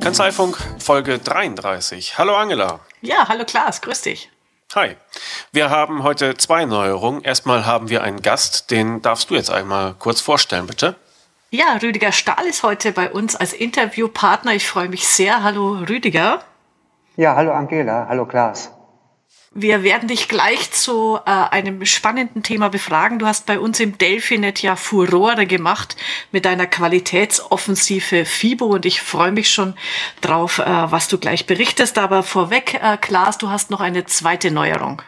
Kanzleifunk Folge 33. Hallo Angela. Ja, hallo Klaas, grüß dich. Hi. Wir haben heute zwei Neuerungen. Erstmal haben wir einen Gast, den darfst du jetzt einmal kurz vorstellen, bitte. Ja, Rüdiger Stahl ist heute bei uns als Interviewpartner. Ich freue mich sehr. Hallo Rüdiger. Ja, hallo Angela, hallo Klaas. Wir werden dich gleich zu äh, einem spannenden Thema befragen. Du hast bei uns im Delphinet ja Furore gemacht mit deiner Qualitätsoffensive FIBO und ich freue mich schon drauf, äh, was du gleich berichtest. Aber vorweg, äh, Klaas, du hast noch eine zweite Neuerung.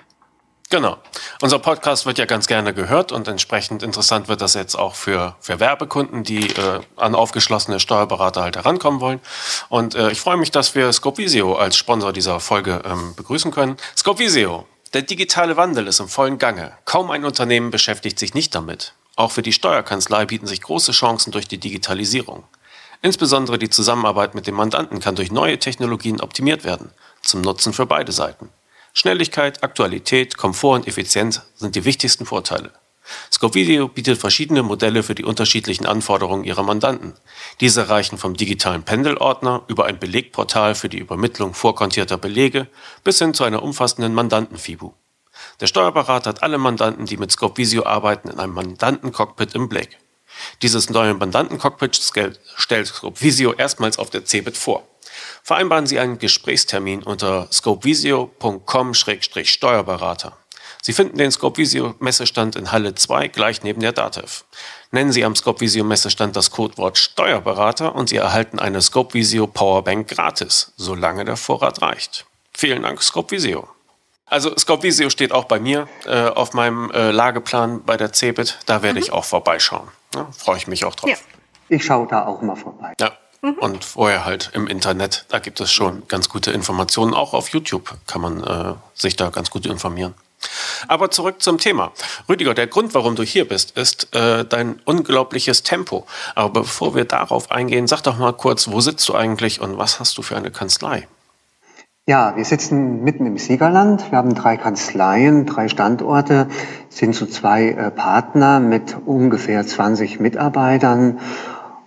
Genau. Unser Podcast wird ja ganz gerne gehört und entsprechend interessant wird das jetzt auch für, für Werbekunden, die äh, an aufgeschlossene Steuerberater halt herankommen wollen. Und äh, ich freue mich, dass wir Scopevisio als Sponsor dieser Folge ähm, begrüßen können. Scopevisio. Der digitale Wandel ist im vollen Gange. Kaum ein Unternehmen beschäftigt sich nicht damit. Auch für die Steuerkanzlei bieten sich große Chancen durch die Digitalisierung. Insbesondere die Zusammenarbeit mit dem Mandanten kann durch neue Technologien optimiert werden, zum Nutzen für beide Seiten. Schnelligkeit, Aktualität, Komfort und Effizienz sind die wichtigsten Vorteile. Scope Video bietet verschiedene Modelle für die unterschiedlichen Anforderungen ihrer Mandanten. Diese reichen vom digitalen Pendelordner über ein Belegportal für die Übermittlung vorkontierter Belege bis hin zu einer umfassenden Mandantenfibu. Der Steuerberater hat alle Mandanten, die mit Scope Visio arbeiten, in einem Mandantencockpit im Blick. Dieses neue Mandantencockpit stellt Scope Visio erstmals auf der CeBIT vor. Vereinbaren Sie einen Gesprächstermin unter scopevisio.com-steuerberater. Sie finden den Scopevisio Messestand in Halle 2 gleich neben der DATEV. Nennen Sie am Scopevisio Messestand das Codewort Steuerberater und Sie erhalten eine Scopevisio Powerbank gratis, solange der Vorrat reicht. Vielen Dank, Scopevisio. Also Scopevisio steht auch bei mir äh, auf meinem äh, Lageplan bei der CeBIT. Da werde mhm. ich auch vorbeischauen. Ja, Freue ich mich auch drauf. Ja. Ich schaue da auch mal vorbei. Ja. Mhm. Und vorher halt im Internet, da gibt es schon ganz gute Informationen. Auch auf YouTube kann man äh, sich da ganz gut informieren. Aber zurück zum Thema. Rüdiger, der Grund, warum du hier bist, ist äh, dein unglaubliches Tempo. Aber bevor wir darauf eingehen, sag doch mal kurz, wo sitzt du eigentlich und was hast du für eine Kanzlei? Ja, wir sitzen mitten im Siegerland. Wir haben drei Kanzleien, drei Standorte, sind zu so zwei äh, Partner mit ungefähr 20 Mitarbeitern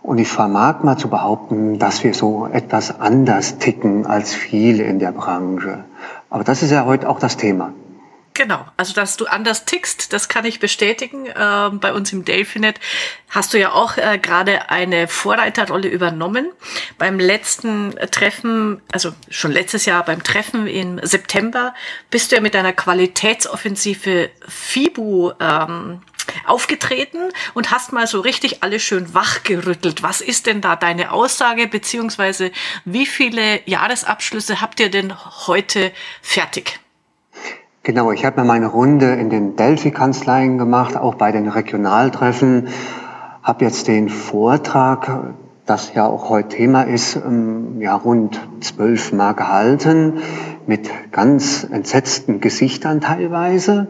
und ich vermag mal zu behaupten, dass wir so etwas anders ticken als viele in der Branche. Aber das ist ja heute auch das Thema. Genau, also dass du anders tickst, das kann ich bestätigen. Ähm, bei uns im Delphinet hast du ja auch äh, gerade eine Vorreiterrolle übernommen. Beim letzten Treffen, also schon letztes Jahr beim Treffen im September, bist du ja mit deiner Qualitätsoffensive FIBU ähm, aufgetreten und hast mal so richtig alles schön wachgerüttelt. Was ist denn da deine Aussage, beziehungsweise wie viele Jahresabschlüsse habt ihr denn heute fertig? Genau, ich habe mir meine Runde in den Delphi-Kanzleien gemacht, auch bei den Regionaltreffen, habe jetzt den Vortrag, das ja auch heute Thema ist, ähm, ja rund zwölf Mal gehalten mit ganz entsetzten Gesichtern teilweise.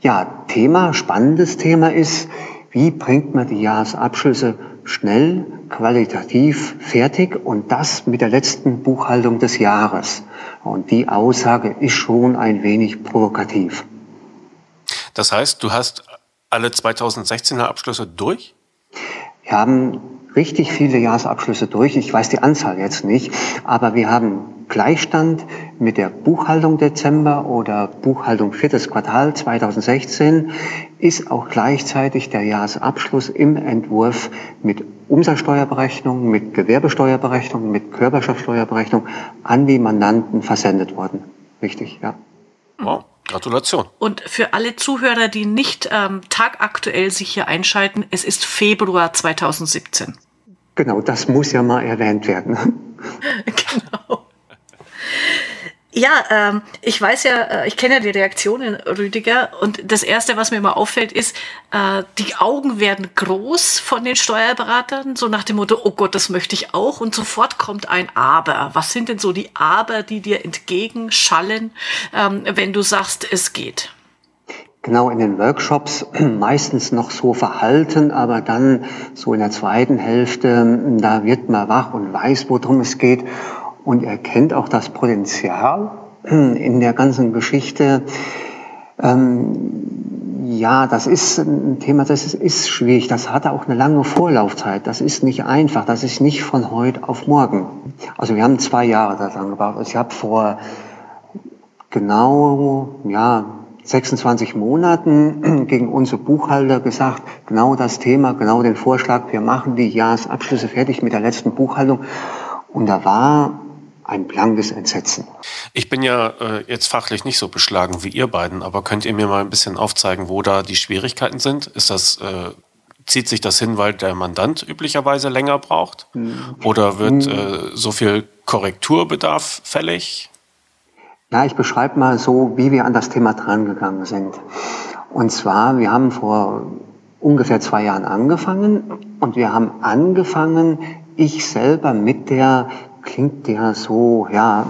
Ja, Thema, spannendes Thema ist, wie bringt man die Jahresabschlüsse schnell, qualitativ fertig und das mit der letzten Buchhaltung des Jahres. Und die Aussage ist schon ein wenig provokativ. Das heißt, du hast alle 2016er Abschlüsse durch? Wir haben richtig viele Jahresabschlüsse durch. Ich weiß die Anzahl jetzt nicht, aber wir haben Gleichstand mit der Buchhaltung Dezember oder Buchhaltung viertes Quartal 2016 ist auch gleichzeitig der Jahresabschluss im Entwurf mit Umsatzsteuerberechnung, mit Gewerbesteuerberechnung, mit Körperschaftsteuerberechnung an die Mandanten versendet worden. Richtig, ja. Wow. Gratulation. Und für alle Zuhörer, die nicht ähm, tagaktuell sich hier einschalten, es ist Februar 2017. Genau, das muss ja mal erwähnt werden. genau. Ja, ähm, ich weiß ja, äh, ich kenne ja die Reaktionen, Rüdiger, und das Erste, was mir immer auffällt, ist, äh, die Augen werden groß von den Steuerberatern, so nach dem Motto, oh Gott, das möchte ich auch, und sofort kommt ein Aber. Was sind denn so die Aber, die dir entgegenschallen, ähm, wenn du sagst, es geht? Genau in den Workshops meistens noch so verhalten, aber dann so in der zweiten Hälfte, da wird man wach und weiß, worum es geht und erkennt auch das Potenzial in der ganzen Geschichte. Ähm, Ja, das ist ein Thema, das ist, ist schwierig. Das hat auch eine lange Vorlaufzeit. Das ist nicht einfach. Das ist nicht von heute auf morgen. Also wir haben zwei Jahre daran gebraucht. Also ich habe vor genau, ja, 26 Monaten gegen unsere Buchhalter gesagt, genau das Thema, genau den Vorschlag, wir machen die Jahresabschlüsse fertig mit der letzten Buchhaltung. Und da war ein blankes Entsetzen. Ich bin ja äh, jetzt fachlich nicht so beschlagen wie ihr beiden, aber könnt ihr mir mal ein bisschen aufzeigen, wo da die Schwierigkeiten sind? Ist das, äh, zieht sich das hin, weil der Mandant üblicherweise länger braucht? Hm. Oder wird hm. äh, so viel Korrekturbedarf fällig? Ja, ich beschreibe mal so, wie wir an das Thema drangegangen sind. Und zwar, wir haben vor ungefähr zwei Jahren angefangen und wir haben angefangen, ich selber mit der klingt ja so, ja,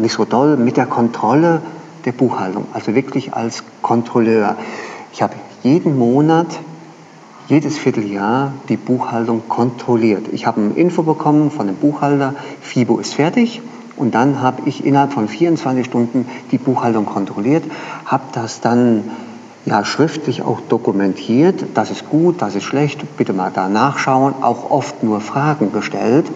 nicht so doll, mit der Kontrolle der Buchhaltung, also wirklich als Kontrolleur. Ich habe jeden Monat, jedes Vierteljahr die Buchhaltung kontrolliert. Ich habe ein Info bekommen von dem Buchhalter, FIBO ist fertig. Und dann habe ich innerhalb von 24 Stunden die Buchhaltung kontrolliert, habe das dann ja, schriftlich auch dokumentiert, das ist gut, das ist schlecht, bitte mal da nachschauen, auch oft nur Fragen gestellt.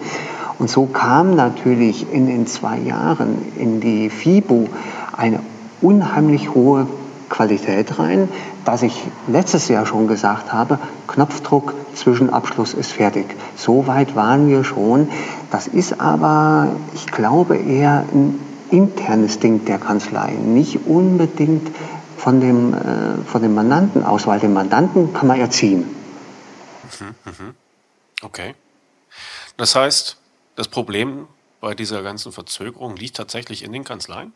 Und so kam natürlich in den zwei Jahren in die FIBU eine unheimlich hohe Qualität rein, dass ich letztes Jahr schon gesagt habe, Knopfdruck, Zwischenabschluss ist fertig. So weit waren wir schon. Das ist aber, ich glaube, eher ein internes Ding der Kanzlei, nicht unbedingt von dem, äh, von dem Mandanten aus, weil den Mandanten kann man erziehen. Mhm, mhm. Okay. Das heißt, das Problem bei dieser ganzen Verzögerung liegt tatsächlich in den Kanzleien?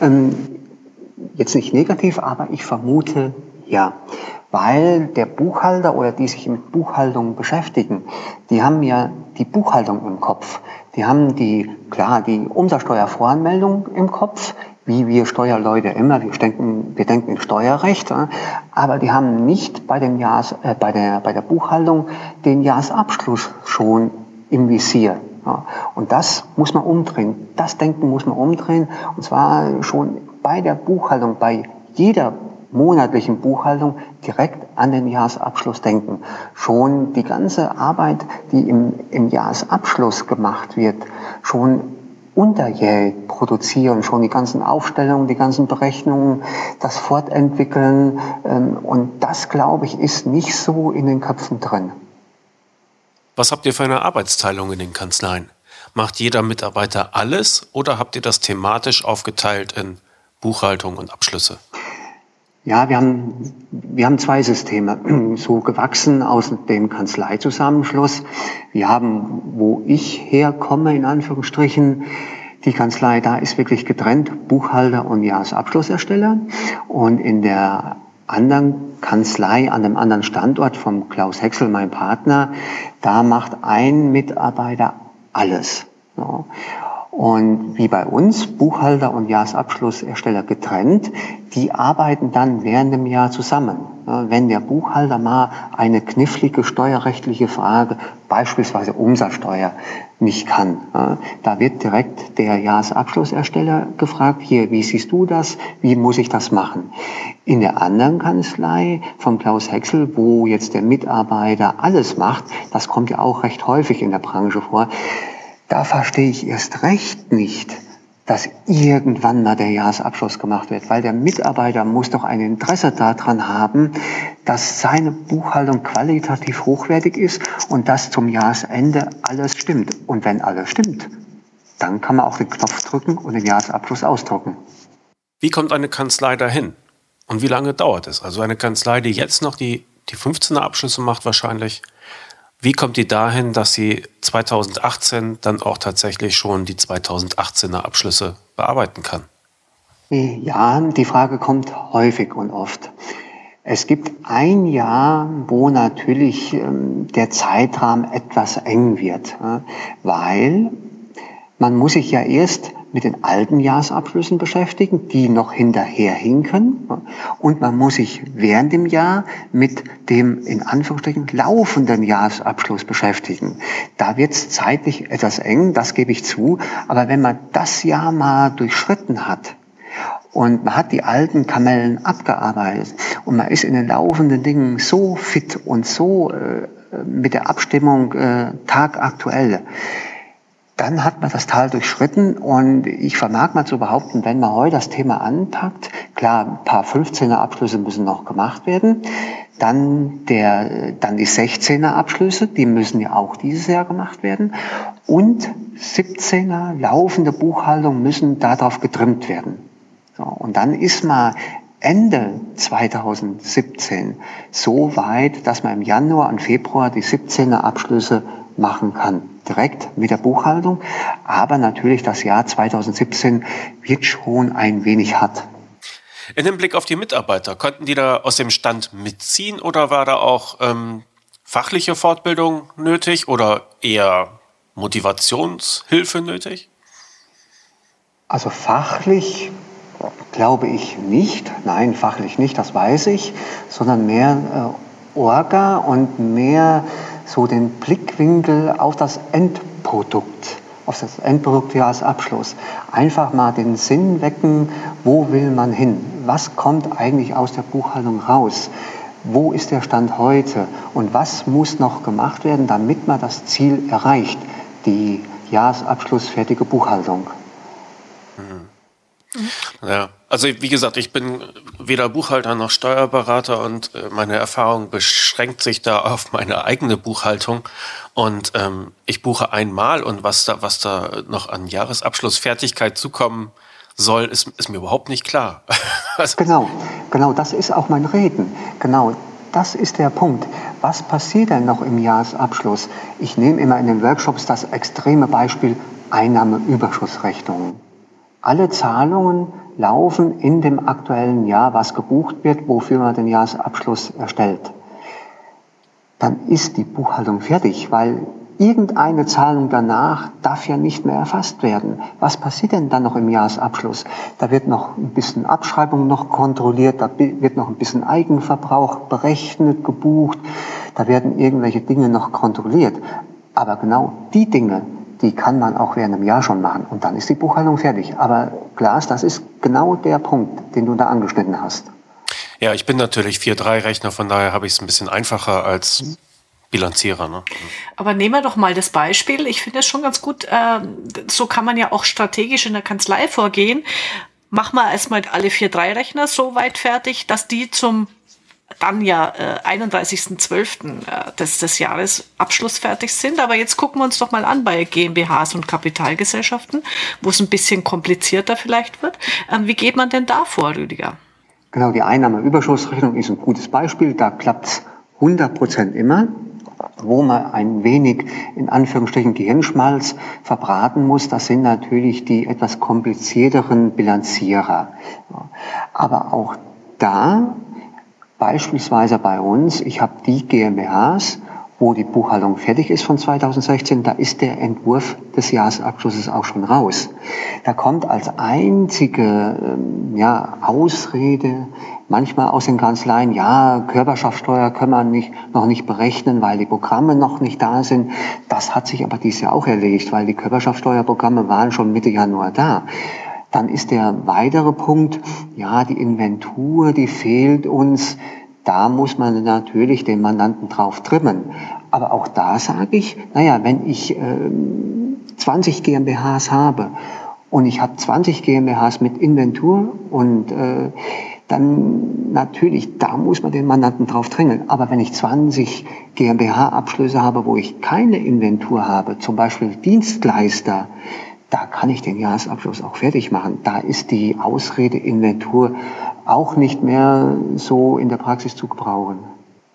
Ähm, jetzt nicht negativ, aber ich vermute ja. Weil der Buchhalter oder die sich mit Buchhaltung beschäftigen, die haben ja die Buchhaltung im Kopf. Die haben die, klar, die Umsatzsteuervoranmeldung im Kopf, wie wir Steuerleute immer, wir denken, wir denken in Steuerrecht, aber die haben nicht bei, dem Jahres, äh, bei, der, bei der Buchhaltung den Jahresabschluss schon im Visier. Und das muss man umdrehen. Das Denken muss man umdrehen. Und zwar schon bei der Buchhaltung, bei jeder monatlichen Buchhaltung direkt an den Jahresabschluss denken. Schon die ganze Arbeit, die im, im Jahresabschluss gemacht wird, schon unterjährig produzieren, schon die ganzen Aufstellungen, die ganzen Berechnungen, das Fortentwickeln. Ähm, und das, glaube ich, ist nicht so in den Köpfen drin. Was habt ihr für eine Arbeitsteilung in den Kanzleien? Macht jeder Mitarbeiter alles oder habt ihr das thematisch aufgeteilt in Buchhaltung und Abschlüsse? Ja, wir haben, wir haben zwei Systeme, so gewachsen aus dem Kanzleizusammenschluss. Wir haben, wo ich herkomme, in Anführungsstrichen, die Kanzlei, da ist wirklich getrennt Buchhalter und Jahresabschlussersteller. Und in der anderen Kanzlei an einem anderen Standort vom Klaus Hexel, mein Partner, da macht ein Mitarbeiter alles. Und wie bei uns, Buchhalter und Jahresabschlussersteller getrennt, die arbeiten dann während dem Jahr zusammen. Wenn der Buchhalter mal eine knifflige steuerrechtliche Frage, beispielsweise Umsatzsteuer, nicht kann, da wird direkt der Jahresabschlussersteller gefragt, hier, wie siehst du das? Wie muss ich das machen? In der anderen Kanzlei von Klaus Hexel, wo jetzt der Mitarbeiter alles macht, das kommt ja auch recht häufig in der Branche vor, da verstehe ich erst recht nicht, dass irgendwann mal der Jahresabschluss gemacht wird, weil der Mitarbeiter muss doch ein Interesse daran haben, dass seine Buchhaltung qualitativ hochwertig ist und dass zum Jahresende alles stimmt. Und wenn alles stimmt, dann kann man auch den Knopf drücken und den Jahresabschluss ausdrucken. Wie kommt eine Kanzlei dahin? Und wie lange dauert es? Also eine Kanzlei, die jetzt noch die, die 15er Abschlüsse macht wahrscheinlich, wie kommt die dahin, dass sie 2018 dann auch tatsächlich schon die 2018er Abschlüsse bearbeiten kann? Ja, die Frage kommt häufig und oft. Es gibt ein Jahr, wo natürlich ähm, der Zeitrahmen etwas eng wird, weil man muss sich ja erst mit den alten Jahresabschlüssen beschäftigen, die noch hinterherhinken. Und man muss sich während dem Jahr mit dem in Anführungsstrichen laufenden Jahresabschluss beschäftigen. Da wird es zeitlich etwas eng, das gebe ich zu. Aber wenn man das Jahr mal durchschritten hat Und man hat die alten Kamellen abgearbeitet. Und man ist in den laufenden Dingen so fit und so äh, mit der Abstimmung äh, tagaktuell. Dann hat man das Tal durchschritten und ich vermag mal zu behaupten, wenn man heute das Thema anpackt, klar, ein paar 15er Abschlüsse müssen noch gemacht werden. Dann, der, dann die 16er Abschlüsse, die müssen ja auch dieses Jahr gemacht werden. Und 17er laufende Buchhaltung müssen darauf getrimmt werden. So, und dann ist man Ende 2017 so weit, dass man im Januar und Februar die 17er Abschlüsse machen kann. Direkt mit der Buchhaltung. Aber natürlich das Jahr 2017 wird schon ein wenig hart. In dem Blick auf die Mitarbeiter, konnten die da aus dem Stand mitziehen oder war da auch ähm, fachliche Fortbildung nötig oder eher Motivationshilfe nötig? Also fachlich glaube ich nicht, nein, fachlich nicht, das weiß ich, sondern mehr äh, Orga und mehr so den Blickwinkel auf das Endprodukt, auf das Endprodukt als Abschluss. Einfach mal den Sinn wecken, wo will man hin? Was kommt eigentlich aus der Buchhaltung raus? Wo ist der Stand heute? Und was muss noch gemacht werden, damit man das Ziel erreicht? Die Jahresabschlussfertige Buchhaltung. Mhm. Ja, also wie gesagt, ich bin weder Buchhalter noch Steuerberater und äh, meine Erfahrung beschränkt sich da auf meine eigene Buchhaltung. Und ähm, ich buche einmal und was da, was da noch an Jahresabschlussfertigkeit zukommen soll, ist, ist mir überhaupt nicht klar. also genau, genau, das ist auch mein Reden. Genau, das ist der Punkt. Was passiert denn noch im Jahresabschluss? Ich nehme immer in den Workshops das extreme Beispiel Einnahmeüberschussrechnungen. Alle Zahlungen laufen in dem aktuellen Jahr, was gebucht wird, wofür man den Jahresabschluss erstellt. Dann ist die Buchhaltung fertig, weil irgendeine Zahlung danach darf ja nicht mehr erfasst werden. Was passiert denn dann noch im Jahresabschluss? Da wird noch ein bisschen Abschreibung noch kontrolliert, da wird noch ein bisschen Eigenverbrauch berechnet, gebucht, da werden irgendwelche Dinge noch kontrolliert. Aber genau die Dinge, die kann man auch während einem Jahr schon machen und dann ist die Buchhaltung fertig. Aber Glas, das ist genau der Punkt, den du da angeschnitten hast. Ja, ich bin natürlich 4-3-Rechner, von daher habe ich es ein bisschen einfacher als Bilanzierer. Ne? Aber nehmen wir doch mal das Beispiel. Ich finde es schon ganz gut. Äh, so kann man ja auch strategisch in der Kanzlei vorgehen. Machen wir erstmal alle 4-3-Rechner so weit fertig, dass die zum dann ja äh, 31.12. Äh, des, des Jahres abschlussfertig sind. Aber jetzt gucken wir uns doch mal an bei GmbHs und Kapitalgesellschaften, wo es ein bisschen komplizierter vielleicht wird. Ähm, wie geht man denn da vor, Rüdiger? Genau, die Einnahmeüberschussrechnung ist ein gutes Beispiel. Da klappt es 100 Prozent immer. Wo man ein wenig in Anführungsstrichen Gehirnschmalz verbraten muss, das sind natürlich die etwas komplizierteren Bilanzierer. Aber auch da Beispielsweise bei uns, ich habe die GmbHs, wo die Buchhaltung fertig ist von 2016, da ist der Entwurf des Jahresabschlusses auch schon raus. Da kommt als einzige ähm, ja, Ausrede manchmal aus den Kanzleien, ja, Körperschaftssteuer können wir nicht, noch nicht berechnen, weil die Programme noch nicht da sind. Das hat sich aber dieses Jahr auch erledigt, weil die Körperschaftssteuerprogramme waren schon Mitte Januar da. Dann ist der weitere Punkt, ja, die Inventur, die fehlt uns. Da muss man natürlich den Mandanten drauf trimmen. Aber auch da sage ich, naja, wenn ich äh, 20 GmbHs habe und ich habe 20 GmbHs mit Inventur und äh, dann natürlich, da muss man den Mandanten drauf drängeln. Aber wenn ich 20 GmbH-Abschlüsse habe, wo ich keine Inventur habe, zum Beispiel Dienstleister, da kann ich den Jahresabschluss auch fertig machen. Da ist die Ausrede Inventur auch nicht mehr so in der Praxis zu gebrauchen.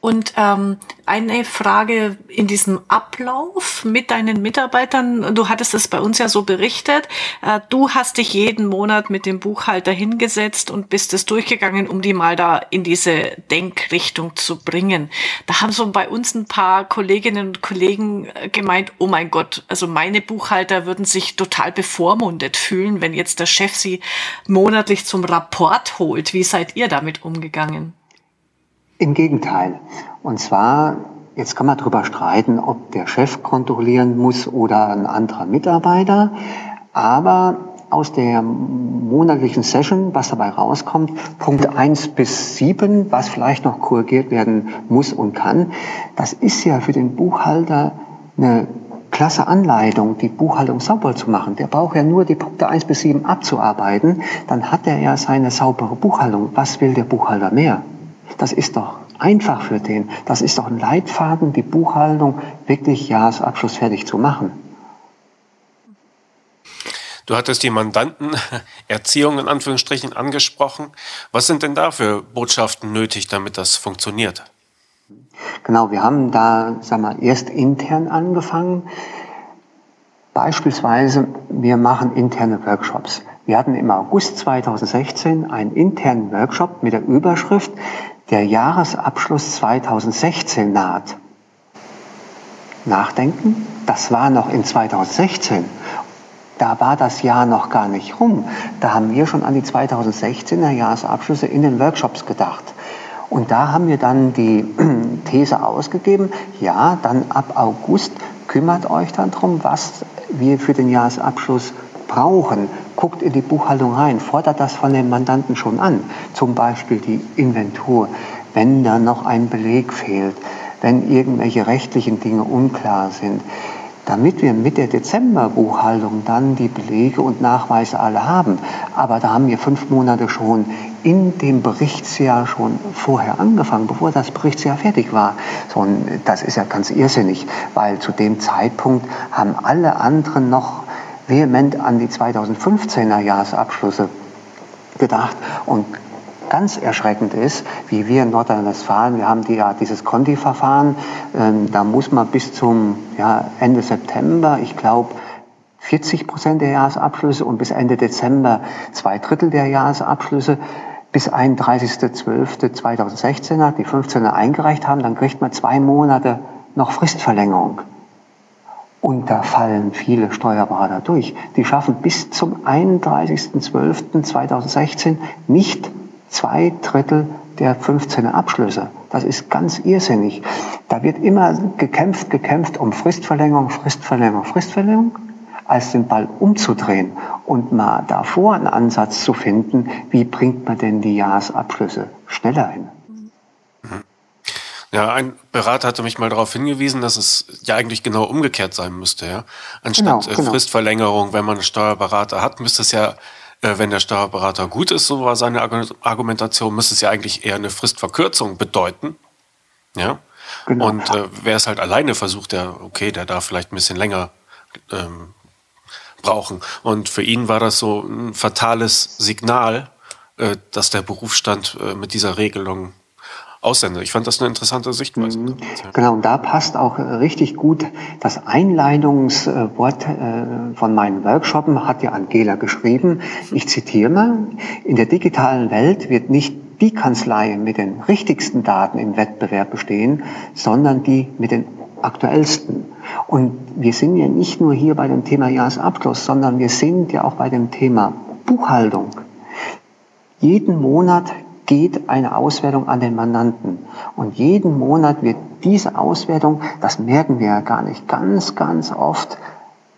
Und ähm, eine Frage in diesem Ablauf mit deinen Mitarbeitern. Du hattest es bei uns ja so berichtet. Äh, du hast dich jeden Monat mit dem Buchhalter hingesetzt und bist es durchgegangen, um die mal da in diese Denkrichtung zu bringen. Da haben so bei uns ein paar Kolleginnen und Kollegen äh, gemeint, oh mein Gott, also meine Buchhalter würden sich total bevormundet fühlen, wenn jetzt der Chef sie monatlich zum Rapport holt. Wie seid ihr damit umgegangen? Im Gegenteil. Und zwar, jetzt kann man darüber streiten, ob der Chef kontrollieren muss oder ein anderer Mitarbeiter. Aber aus der monatlichen Session, was dabei rauskommt, Punkt 1 bis 7, was vielleicht noch korrigiert werden muss und kann, das ist ja für den Buchhalter eine klasse Anleitung, die Buchhaltung sauber zu machen. Der braucht ja nur die Punkte 1 bis 7 abzuarbeiten, dann hat er ja seine saubere Buchhaltung. Was will der Buchhalter mehr? Das ist doch einfach für den. Das ist doch ein Leitfaden, die Buchhaltung wirklich Jahresabschluss fertig zu machen. Du hattest die Mandantenerziehung in Anführungsstrichen angesprochen. Was sind denn da für Botschaften nötig, damit das funktioniert? Genau, wir haben da, sag mal, erst intern angefangen. Beispielsweise, wir machen interne Workshops. Wir hatten im August 2016 einen internen Workshop mit der Überschrift Der Jahresabschluss 2016 naht. Nachdenken, das war noch in 2016. Da war das Jahr noch gar nicht rum. Da haben wir schon an die 2016er Jahresabschlüsse in den Workshops gedacht. Und da haben wir dann die These ausgegeben, ja, dann ab August kümmert euch dann darum, was wir für den Jahresabschluss brauchen. Guckt in die Buchhaltung rein, fordert das von den Mandanten schon an. Zum Beispiel die Inventur, wenn da noch ein Beleg fehlt, wenn irgendwelche rechtlichen Dinge unklar sind damit wir mit der Dezemberbuchhaltung dann die Belege und Nachweise alle haben. Aber da haben wir fünf Monate schon in dem Berichtsjahr schon vorher angefangen, bevor das Berichtsjahr fertig war. So, das ist ja ganz irrsinnig, weil zu dem Zeitpunkt haben alle anderen noch vehement an die 2015er Jahresabschlüsse gedacht und ganz erschreckend ist, wie wir in Nordrhein-Westfalen, wir haben die, ja dieses Conti-Verfahren, ähm, da muss man bis zum ja, Ende September, ich glaube, 40 Prozent der Jahresabschlüsse und bis Ende Dezember zwei Drittel der Jahresabschlüsse bis 31.12.2016 die 15er eingereicht haben, dann kriegt man zwei Monate noch Fristverlängerung. Und da fallen viele Steuerberater durch. Die schaffen bis zum 31.12.2016 nicht zwei Drittel der 15er Abschlüsse. Das ist ganz irrsinnig. Da wird immer gekämpft, gekämpft um Fristverlängerung, Fristverlängerung, Fristverlängerung, als den Ball umzudrehen und mal davor einen Ansatz zu finden, wie bringt man denn die Jahresabschlüsse schneller hin. Ja, ein Berater hatte mich mal darauf hingewiesen, dass es ja eigentlich genau umgekehrt sein müsste. Ja? Anstatt genau, genau. Fristverlängerung, wenn man einen Steuerberater hat, müsste es ja äh, wenn der Steuerberater gut ist, so war seine Argumentation, müsste es ja eigentlich eher eine Fristverkürzung bedeuten. Ja. Genau. Und äh, wer es halt alleine versucht, der, okay, der darf vielleicht ein bisschen länger ähm, brauchen. Und für ihn war das so ein fatales Signal, äh, dass der Berufsstand äh, mit dieser Regelung Ausländer. Ich fand das eine interessante Sichtweise. Mhm. Genau, und da passt auch richtig gut das Einleitungswort äh, von meinen Workshopen, hat ja Angela geschrieben. Ich zitiere mal, in der digitalen Welt wird nicht die Kanzlei mit den richtigsten Daten im Wettbewerb bestehen, sondern die mit den aktuellsten. Und wir sind ja nicht nur hier bei dem Thema Jahresabschluss, sondern wir sind ja auch bei dem Thema Buchhaltung. Jeden Monat geht eine Auswertung an den Mandanten. Und jeden Monat wird diese Auswertung, das merken wir ja gar nicht, ganz, ganz oft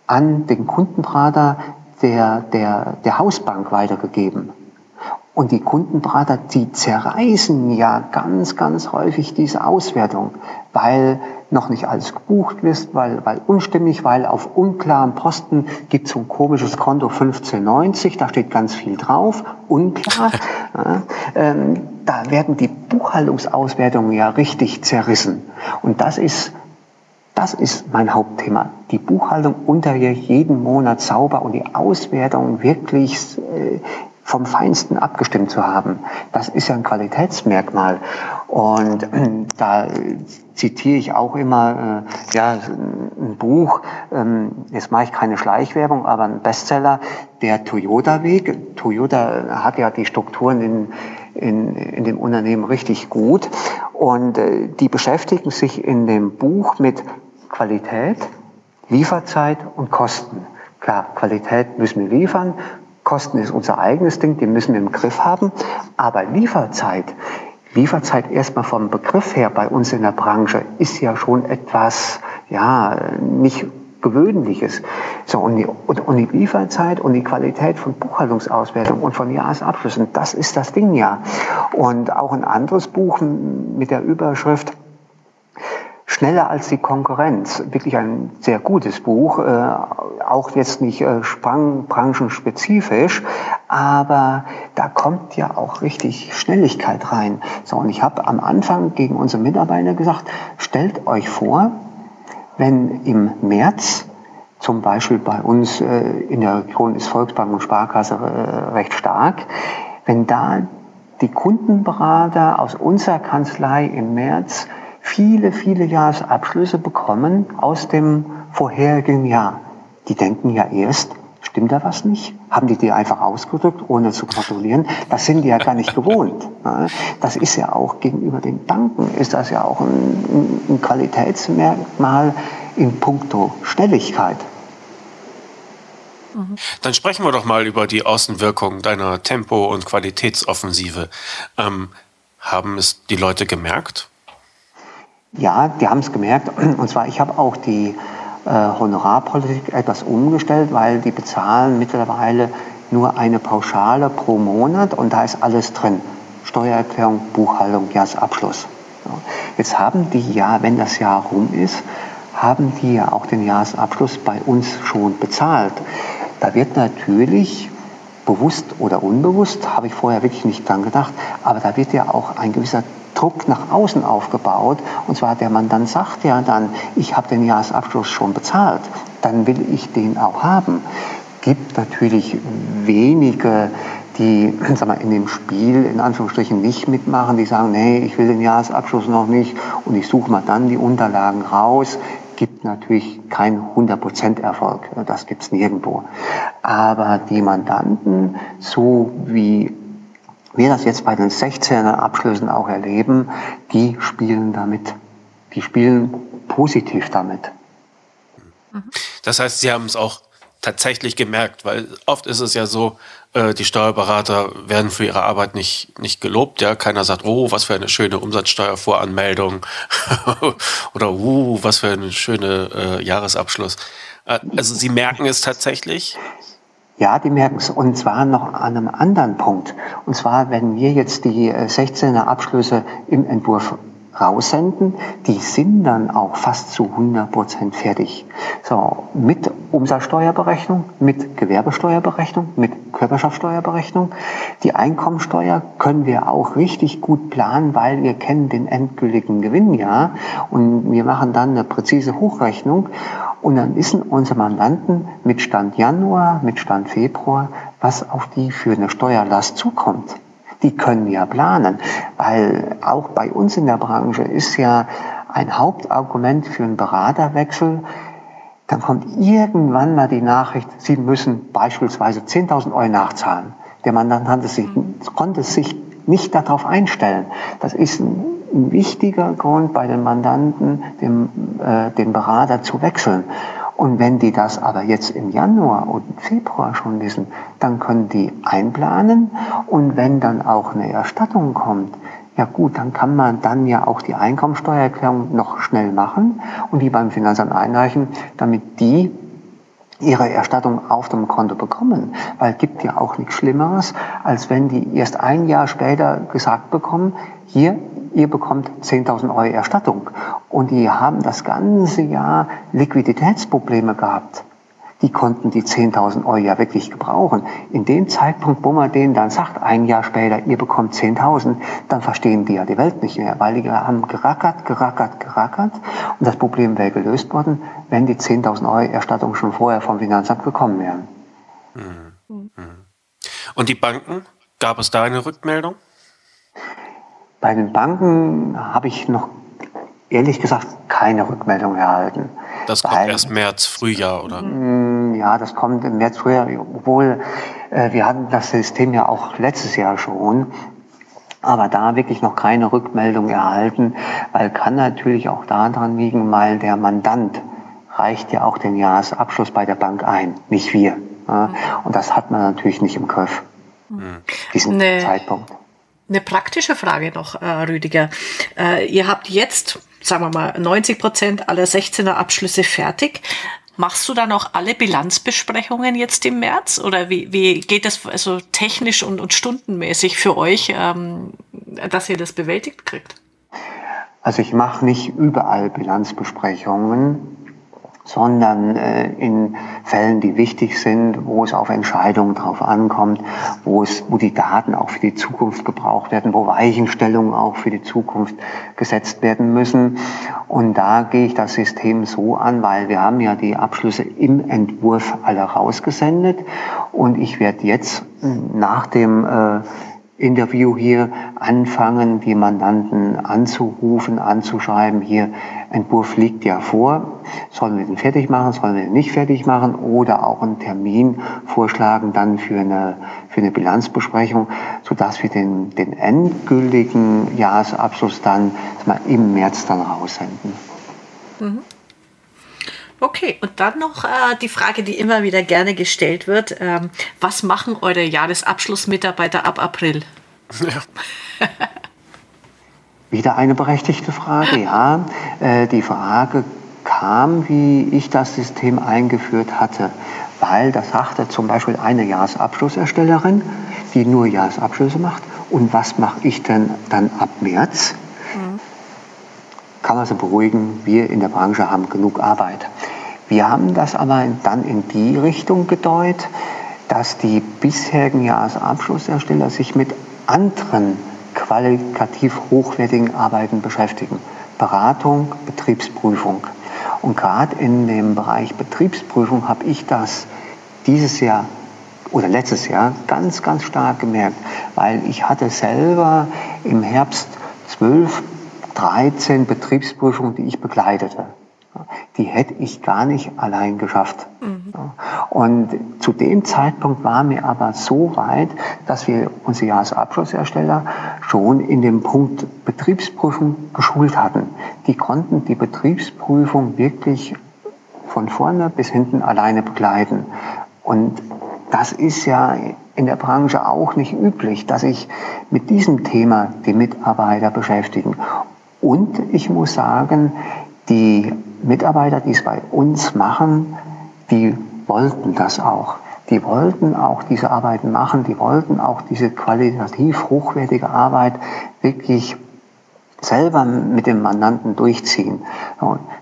an den Kundenberater der, der, der Hausbank weitergegeben. Und die Kundenberater, die zerreißen ja ganz, ganz häufig diese Auswertung, weil noch nicht alles gebucht ist, weil, weil unstimmig, weil auf unklaren Posten gibt es so ein komisches Konto 1590, da steht ganz viel drauf, unklar. ja, ähm, da werden die Buchhaltungsauswertungen ja richtig zerrissen. Und das ist das ist mein Hauptthema. Die Buchhaltung unter jeden Monat sauber und die Auswertung wirklich äh, vom Feinsten abgestimmt zu haben. Das ist ja ein Qualitätsmerkmal. Und äh, da zitiere ich auch immer äh, ja, ein Buch, ähm, jetzt mache ich keine Schleichwerbung, aber ein Bestseller, der Toyota-Weg. Toyota hat ja die Strukturen in, in, in dem Unternehmen richtig gut und äh, die beschäftigen sich in dem Buch mit Qualität, Lieferzeit und Kosten. Klar, Qualität müssen wir liefern, Kosten ist unser eigenes Ding, die müssen wir im Griff haben. Aber Lieferzeit, Lieferzeit erstmal vom Begriff her bei uns in der Branche ist ja schon etwas, ja, nicht Gewöhnliches. So, und die, und, und die Lieferzeit und die Qualität von Buchhaltungsauswertung und von Jahresabschlüssen, das ist das Ding ja. Und auch ein anderes Buch mit der Überschrift Schneller als die Konkurrenz. Wirklich ein sehr gutes Buch, äh, auch jetzt nicht äh, branchenspezifisch, aber da kommt ja auch richtig Schnelligkeit rein. So, und ich habe am Anfang gegen unsere Mitarbeiter gesagt, stellt euch vor, wenn im März zum Beispiel bei uns äh, in der Region ist Volksbank und Sparkasse äh, recht stark, wenn da die Kundenberater aus unserer Kanzlei im März viele, viele Jahresabschlüsse bekommen aus dem vorherigen Jahr. Die denken ja erst, stimmt da was nicht? Haben die die einfach ausgedrückt, ohne zu gratulieren? Das sind die ja gar nicht gewohnt. Das ist ja auch gegenüber den Banken, ist das ja auch ein, ein Qualitätsmerkmal in puncto Schnelligkeit. Dann sprechen wir doch mal über die Außenwirkung deiner Tempo- und Qualitätsoffensive. Ähm, haben es die Leute gemerkt? Ja, die haben es gemerkt. Und zwar, ich habe auch die äh, Honorarpolitik etwas umgestellt, weil die bezahlen mittlerweile nur eine Pauschale pro Monat und da ist alles drin. Steuererklärung, Buchhaltung, Jahresabschluss. Jetzt haben die ja, wenn das Jahr rum ist, haben die ja auch den Jahresabschluss bei uns schon bezahlt. Da wird natürlich bewusst oder unbewusst, habe ich vorher wirklich nicht dran gedacht, aber da wird ja auch ein gewisser Druck nach außen aufgebaut. Und zwar der Mandant sagt ja dann, ich habe den Jahresabschluss schon bezahlt, dann will ich den auch haben. Gibt natürlich wenige, die sag mal, in dem Spiel in Anführungsstrichen nicht mitmachen, die sagen, nee, ich will den Jahresabschluss noch nicht und ich suche mal dann die Unterlagen raus. Gibt natürlich keinen 100% Erfolg, das gibt es nirgendwo. Aber die Mandanten, so wie wir das jetzt bei den 16er Abschlüssen auch erleben, die spielen damit, die spielen positiv damit. Das heißt, Sie haben es auch tatsächlich gemerkt, weil oft ist es ja so, äh, die Steuerberater werden für ihre Arbeit nicht, nicht gelobt. Ja, keiner sagt, oh, was für eine schöne Umsatzsteuervoranmeldung oder uh, was für ein schöner äh, Jahresabschluss. Äh, also Sie merken es tatsächlich. Ja, die merken es. Und zwar noch an einem anderen Punkt. Und zwar, wenn wir jetzt die 16er äh, Abschlüsse im Entwurf raussenden, die sind dann auch fast zu 100 Prozent fertig. So, mit Umsatzsteuerberechnung, mit Gewerbesteuerberechnung, mit Körperschaftssteuerberechnung. Die Einkommensteuer können wir auch richtig gut planen, weil wir kennen den endgültigen Gewinn ja und wir machen dann eine präzise Hochrechnung und dann wissen unsere Mandanten mit Stand Januar, mit Stand Februar, was auf die für eine Steuerlast zukommt die können ja planen, weil auch bei uns in der Branche ist ja ein Hauptargument für einen Beraterwechsel, dann kommt irgendwann mal die Nachricht, Sie müssen beispielsweise 10.000 Euro nachzahlen. Der Mandant sich, konnte sich nicht darauf einstellen. Das ist ein, ein wichtiger Grund bei den Mandanten, dem, äh, den Berater zu wechseln. Und wenn die das aber jetzt im Januar und Februar schon wissen, dann können die einplanen. Und wenn dann auch eine Erstattung kommt, ja gut, dann kann man dann ja auch die Einkommensteuererklärung noch schnell machen und die beim Finanzamt einreichen, damit die ihre Erstattung auf dem Konto bekommen. Weil es gibt ja auch nichts Schlimmeres, als wenn die erst ein Jahr später gesagt bekommen, hier, ihr bekommt 10.000 Euro Erstattung. Und die haben das ganze Jahr Liquiditätsprobleme gehabt. Die konnten die 10.000 Euro ja wirklich gebrauchen. In dem Zeitpunkt, wo man denen dann sagt, ein Jahr später, ihr bekommt 10.000, dann verstehen die ja die Welt nicht mehr, weil die haben gerackert, gerackert, gerackert. Und das Problem wäre gelöst worden, wenn die 10.000 Euro Erstattung schon vorher vom Finanzamt gekommen wären. Mhm. Und die Banken, gab es da eine Rückmeldung? Bei den Banken habe ich noch ehrlich gesagt keine Rückmeldung erhalten. Das kommt Weil, erst März, Frühjahr, oder? Mm, ja, das kommt im März, Frühjahr, obwohl äh, wir hatten das System ja auch letztes Jahr schon. Aber da wirklich noch keine Rückmeldung erhalten, weil kann natürlich auch daran liegen, weil der Mandant reicht ja auch den Jahresabschluss bei der Bank ein, nicht wir. Ja? Und das hat man natürlich nicht im Griff, mhm. diesen nee. Zeitpunkt. Eine praktische Frage noch, äh, Rüdiger. Äh, ihr habt jetzt, sagen wir mal, 90 Prozent aller 16er Abschlüsse fertig. Machst du dann auch alle Bilanzbesprechungen jetzt im März oder wie, wie geht das also technisch und, und stundenmäßig für euch, ähm, dass ihr das bewältigt kriegt? Also ich mache nicht überall Bilanzbesprechungen sondern äh, in Fällen, die wichtig sind, wo es auf Entscheidungen drauf ankommt, wo es, wo die Daten auch für die Zukunft gebraucht werden, wo Weichenstellungen auch für die Zukunft gesetzt werden müssen. Und da gehe ich das System so an, weil wir haben ja die Abschlüsse im Entwurf alle rausgesendet und ich werde jetzt nach dem äh, Interview hier anfangen, die Mandanten anzurufen, anzuschreiben. Hier, Entwurf liegt ja vor. Sollen wir den fertig machen? Sollen wir den nicht fertig machen? Oder auch einen Termin vorschlagen dann für eine, für eine Bilanzbesprechung, sodass wir den, den endgültigen Jahresabschluss dann mal, im März dann raussenden. Mhm. Okay, und dann noch äh, die Frage, die immer wieder gerne gestellt wird. Ähm, was machen eure Jahresabschlussmitarbeiter ab April? Ja. wieder eine berechtigte Frage, ja. Äh, die Frage kam, wie ich das System eingeführt hatte, weil das sagte zum Beispiel eine Jahresabschlusserstellerin, die nur Jahresabschlüsse macht. Und was mache ich denn dann ab März? Mhm. Kann man sie beruhigen, wir in der Branche haben genug Arbeit. Wir haben das aber dann in die Richtung gedeutet, dass die bisherigen Jahresabschlussersteller sich mit anderen qualitativ hochwertigen Arbeiten beschäftigen. Beratung, Betriebsprüfung. Und gerade in dem Bereich Betriebsprüfung habe ich das dieses Jahr oder letztes Jahr ganz, ganz stark gemerkt, weil ich hatte selber im Herbst 12, 13 Betriebsprüfungen, die ich begleitete die hätte ich gar nicht allein geschafft. Mhm. Und zu dem Zeitpunkt war mir aber so weit, dass wir unsere Jahresabschlussersteller schon in dem Punkt Betriebsprüfung geschult hatten. Die konnten die Betriebsprüfung wirklich von vorne bis hinten alleine begleiten. Und das ist ja in der Branche auch nicht üblich, dass sich mit diesem Thema die Mitarbeiter beschäftigen. Und ich muss sagen, die Mitarbeiter, die es bei uns machen, die wollten das auch. Die wollten auch diese Arbeiten machen, die wollten auch diese qualitativ hochwertige Arbeit wirklich selber mit dem Mandanten durchziehen.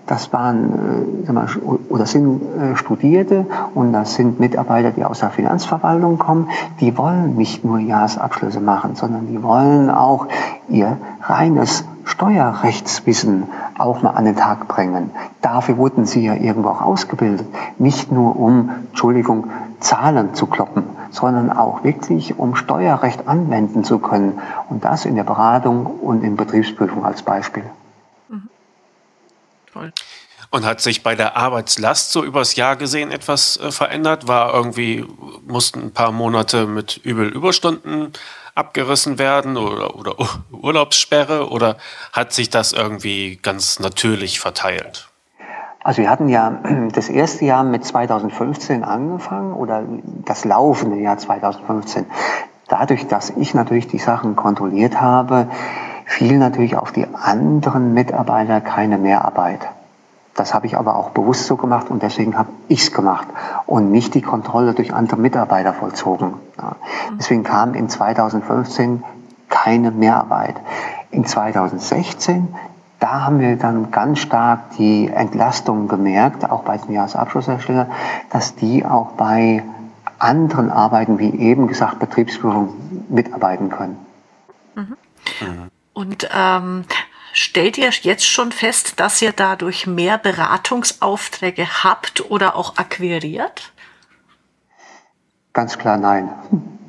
Das waren äh, oder sind äh, Studierte und das sind Mitarbeiter, die aus der Finanzverwaltung kommen. Die wollen nicht nur Jahresabschlüsse machen, sondern die wollen auch ihr reines Steuerrechtswissen auch mal an den Tag bringen. Dafür wurden sie ja irgendwo auch ausgebildet. Nicht nur um, Entschuldigung, Zahlen zu kloppen, sondern auch wirklich, um Steuerrecht anwenden zu können. Und das in der Beratung und in Betriebsprüfung als Beispiel. Mhm. Toll. Und hat sich bei der Arbeitslast so übers Jahr gesehen etwas äh, verändert? War irgendwie, mussten ein paar Monate mit übel Überstunden abgerissen werden oder, oder Urlaubssperre oder hat sich das irgendwie ganz natürlich verteilt? Also wir hatten ja das erste Jahr mit 2015 angefangen oder das laufende Jahr 2015. Dadurch, dass ich natürlich die Sachen kontrolliert habe, fiel natürlich auf die anderen Mitarbeiter keine Mehrarbeit. Das habe ich aber auch bewusst so gemacht und deswegen habe ich es gemacht und nicht die Kontrolle durch andere Mitarbeiter vollzogen. Ja. Deswegen kam in 2015 keine Mehrarbeit. In 2016, da haben wir dann ganz stark die Entlastung gemerkt, auch bei den Jahresabschlusserstellern, dass die auch bei anderen Arbeiten, wie eben gesagt, Betriebsführung mitarbeiten können. Mhm. Und ähm, Stellt ihr jetzt schon fest, dass ihr dadurch mehr Beratungsaufträge habt oder auch akquiriert? Ganz klar nein.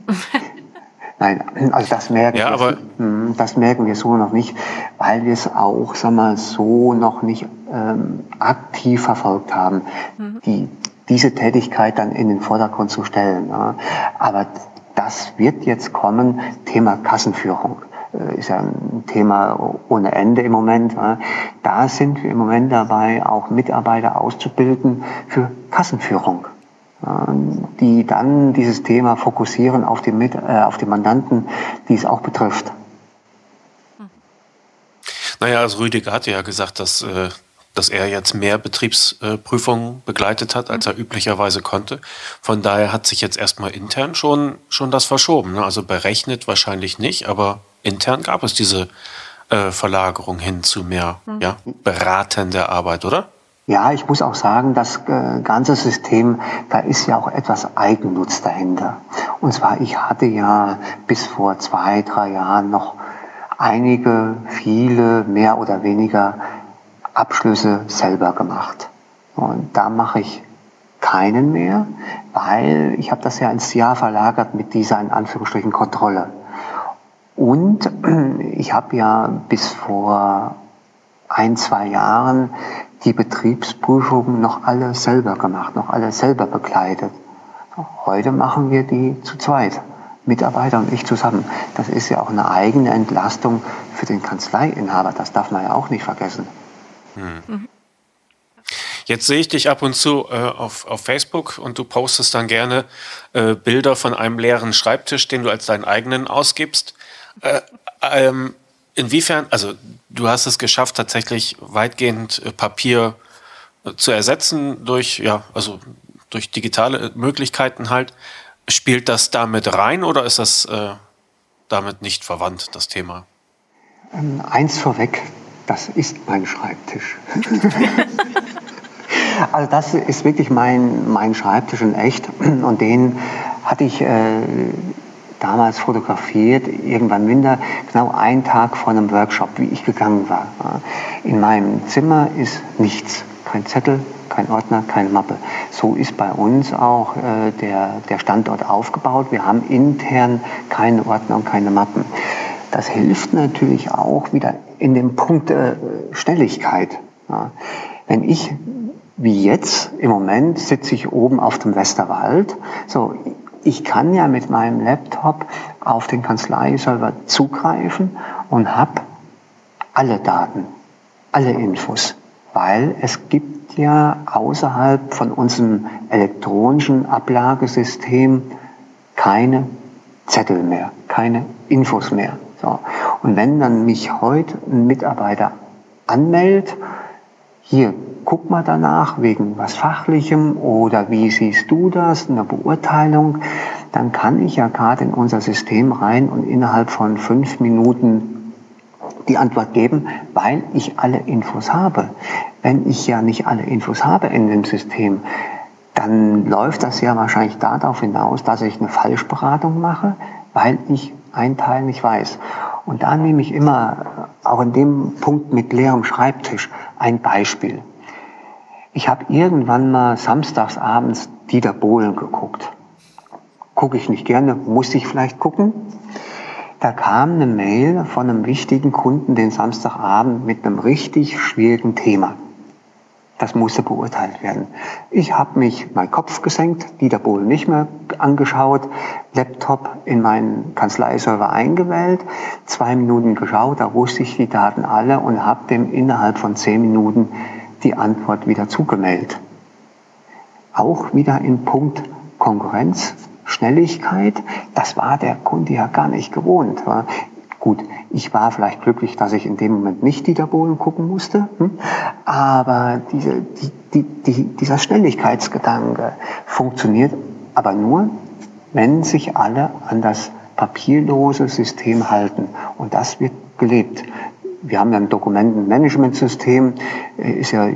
nein, also das merken, ja, wir, hm, das merken wir so noch nicht, weil wir es auch sag mal, so noch nicht ähm, aktiv verfolgt haben, mhm. die, diese Tätigkeit dann in den Vordergrund zu stellen. Ja. Aber das wird jetzt kommen, Thema Kassenführung. Äh, ist ja ein Thema ohne Ende im Moment. Da sind wir im Moment dabei, auch Mitarbeiter auszubilden für Kassenführung, die dann dieses Thema fokussieren auf die, Mit äh, auf die Mandanten, die es auch betrifft. Naja, also Rüdiger hatte ja gesagt, dass äh, dass er jetzt mehr Betriebsprüfungen begleitet hat, als er üblicherweise konnte. Von daher hat sich jetzt erstmal intern schon, schon das verschoben. Ne? Also berechnet wahrscheinlich nicht, aber intern gab es diese äh, Verlagerung hin zu mehr mhm. ja, beratender Arbeit, oder? Ja, ich muss auch sagen, das äh, ganze System, da ist ja auch etwas Eigennutz dahinter. Und zwar, ich hatte ja bis vor zwei, drei Jahren noch einige, viele, mehr oder weniger Abschlüsse selber gemacht. Und da mache ich keinen mehr, weil ich habe das ja ins Jahr verlagert mit dieser in Anführungsstrichen Kontrolle. Und ich habe ja bis vor ein, zwei Jahren die Betriebsprüfungen noch alle selber gemacht, noch alle selber begleitet. Heute machen wir die zu zweit. Mitarbeiter und ich zusammen. Das ist ja auch eine eigene Entlastung für den Kanzleiinhaber. Das darf man ja auch nicht vergessen. Hm. Jetzt sehe ich dich ab und zu äh, auf, auf Facebook und du postest dann gerne äh, Bilder von einem leeren Schreibtisch, den du als deinen eigenen ausgibst. Äh, ähm, inwiefern, also du hast es geschafft, tatsächlich weitgehend äh, Papier äh, zu ersetzen durch, ja, also durch digitale Möglichkeiten halt. Spielt das damit rein oder ist das äh, damit nicht verwandt, das Thema? Ähm, eins vorweg, das ist mein Schreibtisch. also das ist wirklich mein, mein Schreibtisch in echt und den hatte ich äh, damals fotografiert, irgendwann minder, genau einen Tag vor einem Workshop, wie ich gegangen war. In meinem Zimmer ist nichts, kein Zettel, kein Ordner, keine Mappe. So ist bei uns auch äh, der, der Standort aufgebaut. Wir haben intern keine Ordner und keine Mappen. Das hilft natürlich auch wieder in dem Punkt äh, Schnelligkeit. Ja. Wenn ich wie jetzt im Moment sitze ich oben auf dem Westerwald. So, ich kann ja mit meinem Laptop auf den Kanzleiserver zugreifen und habe alle Daten, alle Infos, weil es gibt ja außerhalb von unserem elektronischen Ablagesystem keine Zettel mehr, keine Infos mehr. So. Und wenn dann mich heute ein Mitarbeiter anmeldet, hier guck mal danach wegen was Fachlichem oder wie siehst du das, eine Beurteilung, dann kann ich ja gerade in unser System rein und innerhalb von fünf Minuten die Antwort geben, weil ich alle Infos habe. Wenn ich ja nicht alle Infos habe in dem System, dann läuft das ja wahrscheinlich darauf hinaus, dass ich eine Falschberatung mache, weil ich einen Teil nicht weiß. Und da nehme ich immer, auch in dem Punkt mit leerem Schreibtisch, ein Beispiel. Ich habe irgendwann mal samstags abends Dieter Bohlen geguckt. Gucke ich nicht gerne, muss ich vielleicht gucken. Da kam eine Mail von einem wichtigen Kunden den Samstagabend mit einem richtig schwierigen Thema. Das musste beurteilt werden. Ich habe mich meinen Kopf gesenkt, Dieter Bohlen nicht mehr angeschaut, Laptop in meinen Kanzleiserver eingewählt, zwei Minuten geschaut, da wusste ich die Daten alle und habe dem innerhalb von zehn Minuten die Antwort wieder zugemeldet. Auch wieder in Punkt Konkurrenz, Schnelligkeit, das war der Kunde ja gar nicht gewohnt. Gut, ich war vielleicht glücklich, dass ich in dem Moment nicht Dieter Bohlen gucken musste, hm? aber diese, die, die, die, dieser Schnelligkeitsgedanke funktioniert aber nur, wenn sich alle an das papierlose System halten. Und das wird gelebt wir haben ja ein Dokumentenmanagementsystem, äh, ist ja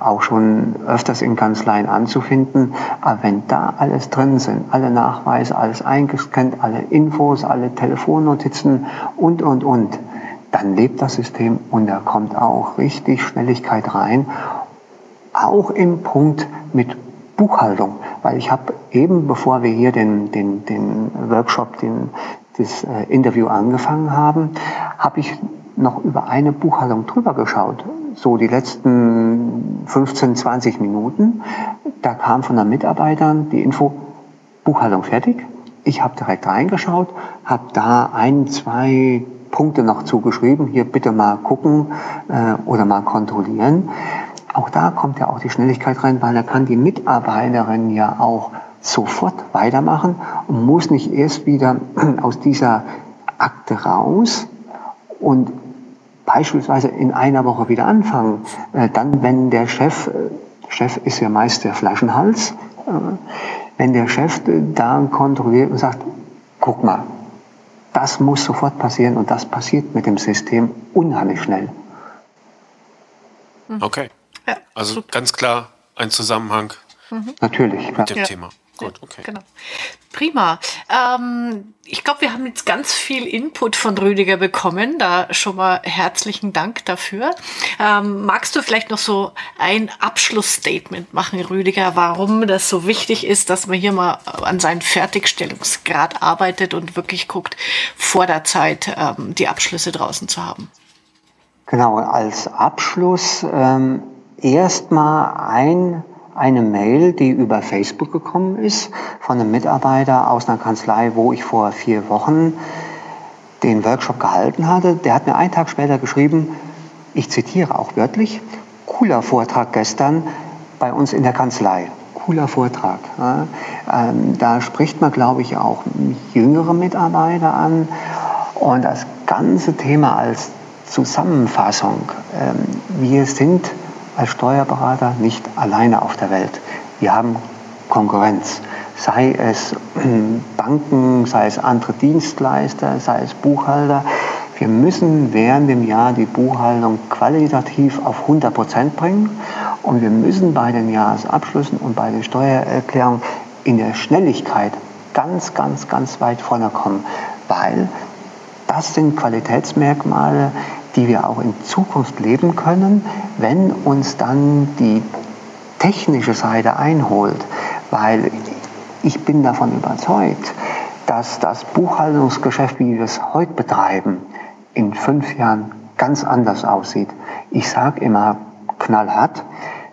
auch schon öfters in Kanzleien anzufinden. Aber wenn da alles drin sind, alle Nachweise, alles eingescannt, alle Infos, alle Telefonnotizen und, und, und, dann lebt das System und da kommt auch richtig Schnelligkeit rein. Auch im Punkt mit Buchhaltung, weil ich habe eben, bevor wir hier den, den, den Workshop, den, das äh, Interview angefangen haben, habe ich noch über eine Buchhaltung drüber geschaut. So die letzten 15, 20 Minuten. Da kam von den Mitarbeitern die Info, Buchhaltung fertig. Ich habe direkt reingeschaut, habe da ein, zwei Punkte noch zugeschrieben. Hier bitte mal gucken äh, oder mal kontrollieren. Auch da kommt ja auch die Schnelligkeit rein, weil da kann die Mitarbeiterin ja auch sofort weitermachen und muss nicht erst wieder aus dieser Akte raus und beispielsweise in einer Woche wieder anfangen, äh, dann, wenn der Chef, äh, Chef ist ja meist der Flaschenhals, äh, wenn der Chef da kontrolliert und sagt, guck mal, das muss sofort passieren und das passiert mit dem System unheimlich schnell. Okay. Also ganz klar ein Zusammenhang. Mhm. Natürlich. Mit dem ja. Thema. Gut, okay. Genau. Prima. Ähm, ich glaube, wir haben jetzt ganz viel Input von Rüdiger bekommen. Da schon mal herzlichen Dank dafür. Ähm, magst du vielleicht noch so ein Abschlussstatement machen, Rüdiger, warum das so wichtig ist, dass man hier mal an seinen Fertigstellungsgrad arbeitet und wirklich guckt, vor der Zeit ähm, die Abschlüsse draußen zu haben? Genau, als Abschluss ähm, erstmal ein eine Mail, die über Facebook gekommen ist, von einem Mitarbeiter aus einer Kanzlei, wo ich vor vier Wochen den Workshop gehalten hatte. Der hat mir einen Tag später geschrieben, ich zitiere auch wörtlich, cooler Vortrag gestern bei uns in der Kanzlei. Cooler Vortrag. Ähm, da spricht man, glaube ich, auch jüngere Mitarbeiter an. Und das ganze Thema als Zusammenfassung. Ähm, wir sind als Steuerberater nicht alleine auf der Welt. Wir haben Konkurrenz, sei es Banken, sei es andere Dienstleister, sei es Buchhalter. Wir müssen während dem Jahr die Buchhaltung qualitativ auf 100 Prozent bringen und wir müssen bei den Jahresabschlüssen und bei den Steuererklärungen in der Schnelligkeit ganz, ganz, ganz weit vorne kommen, weil das sind Qualitätsmerkmale, die wir auch in Zukunft leben können, wenn uns dann die technische Seite einholt. Weil ich bin davon überzeugt, dass das Buchhaltungsgeschäft, wie wir es heute betreiben, in fünf Jahren ganz anders aussieht. Ich sage immer knallhart,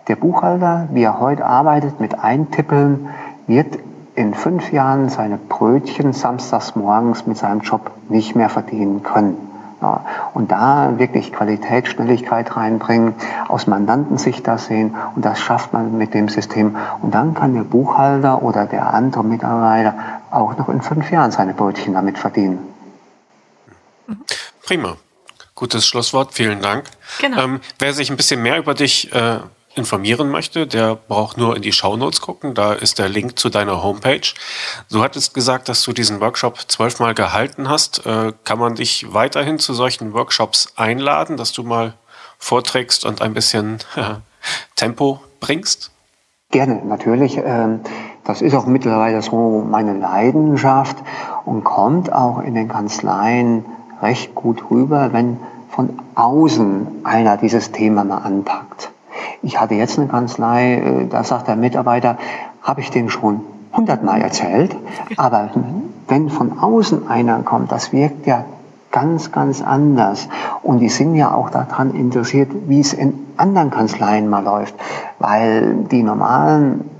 der Buchhalter, wie er heute arbeitet mit Eintippeln, wird in fünf Jahren seine Brötchen samstags morgens mit seinem Job nicht mehr verdienen können. Ja, und da wirklich Qualität, Schnelligkeit reinbringen, aus Mandantensicht das sehen und das schafft man mit dem System. Und dann kann der Buchhalter oder der andere Mitarbeiter auch noch in fünf Jahren seine Brötchen damit verdienen. Prima. Gutes Schlusswort, vielen Dank. Genau. Ähm, wer sich ein bisschen mehr über dich äh, informieren möchte, der braucht nur in die Shownotes gucken. Da ist der Link zu deiner Homepage. Du hattest gesagt, dass du diesen Workshop zwölfmal gehalten hast. Äh, kann man dich weiterhin zu solchen Workshops einladen, dass du mal vorträgst und ein bisschen äh, Tempo bringst? Gerne, natürlich. Ähm, das ist auch mittlerweile so meine Leidenschaft und kommt auch in den Kanzleien recht gut rüber, wenn von außen einer dieses Thema mal anpackt. Ich hatte jetzt eine Kanzlei, äh, da sagt der Mitarbeiter, habe ich dem schon hundertmal erzählt, aber wenn von außen einer kommt, das wirkt ja ganz, ganz anders. Und die sind ja auch daran interessiert, wie es in anderen Kanzleien mal läuft, weil die normalen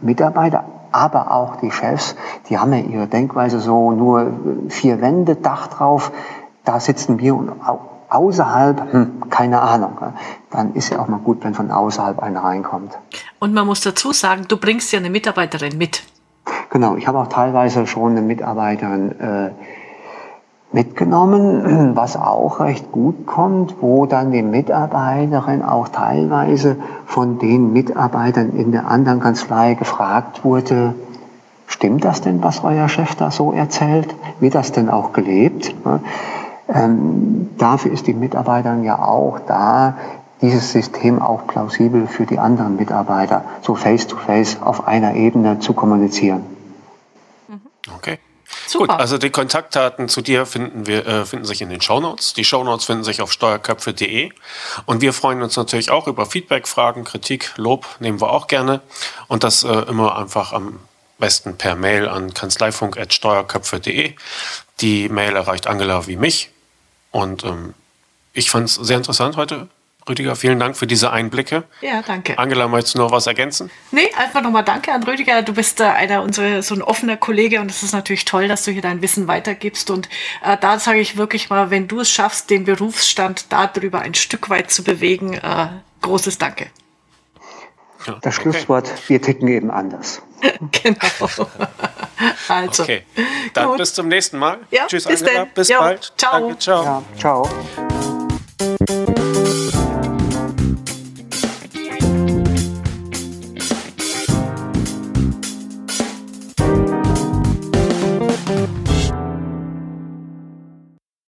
Mitarbeiter, aber auch die Chefs, die haben ja ihre Denkweise so nur vier Wände, Dach drauf, da sitzen wir und außerhalb, hm, keine Ahnung. Dann ist ja auch mal gut, wenn von außerhalb einer reinkommt. Und man muss dazu sagen, du bringst ja eine Mitarbeiterin mit. Genau, ich habe auch teilweise schon eine Mitarbeiterin äh, mitgenommen, was auch recht gut kommt, wo dann die Mitarbeiterin auch teilweise von den Mitarbeitern in der anderen Kanzlei gefragt wurde, stimmt das denn, was euer Chef da so erzählt? Wird das denn auch gelebt? Ähm, dafür ist die Mitarbeiterin ja auch da, dieses System auch plausibel für die anderen Mitarbeiter, so face-to-face -face auf einer Ebene zu kommunizieren. Mhm. Okay. Super. Gut, also die Kontaktdaten zu dir finden wir äh, finden sich in den Shownotes. Die Shownotes finden sich auf steuerköpfe.de und wir freuen uns natürlich auch über Feedback, Fragen, Kritik, Lob nehmen wir auch gerne und das äh, immer einfach am besten per Mail an kanzleifunk@steuerköpfe.de. Die Mail erreicht Angela wie mich und ähm, ich fand es sehr interessant heute. Rüdiger, vielen Dank für diese Einblicke. Ja, danke. Angela, möchtest du noch was ergänzen? Nee, einfach nochmal danke an Rüdiger. Du bist äh, einer unserer, so ein offener Kollege und es ist natürlich toll, dass du hier dein Wissen weitergibst. Und äh, da sage ich wirklich mal, wenn du es schaffst, den Berufsstand darüber ein Stück weit zu bewegen, äh, großes Danke. Ja, das Schlusswort, okay. wir ticken eben anders. genau. also. Okay, dann Gut. bis zum nächsten Mal. Ja, Tschüss, bis Angela. Bis jo, bald. Ciao. Danke, ciao. Ja, ciao.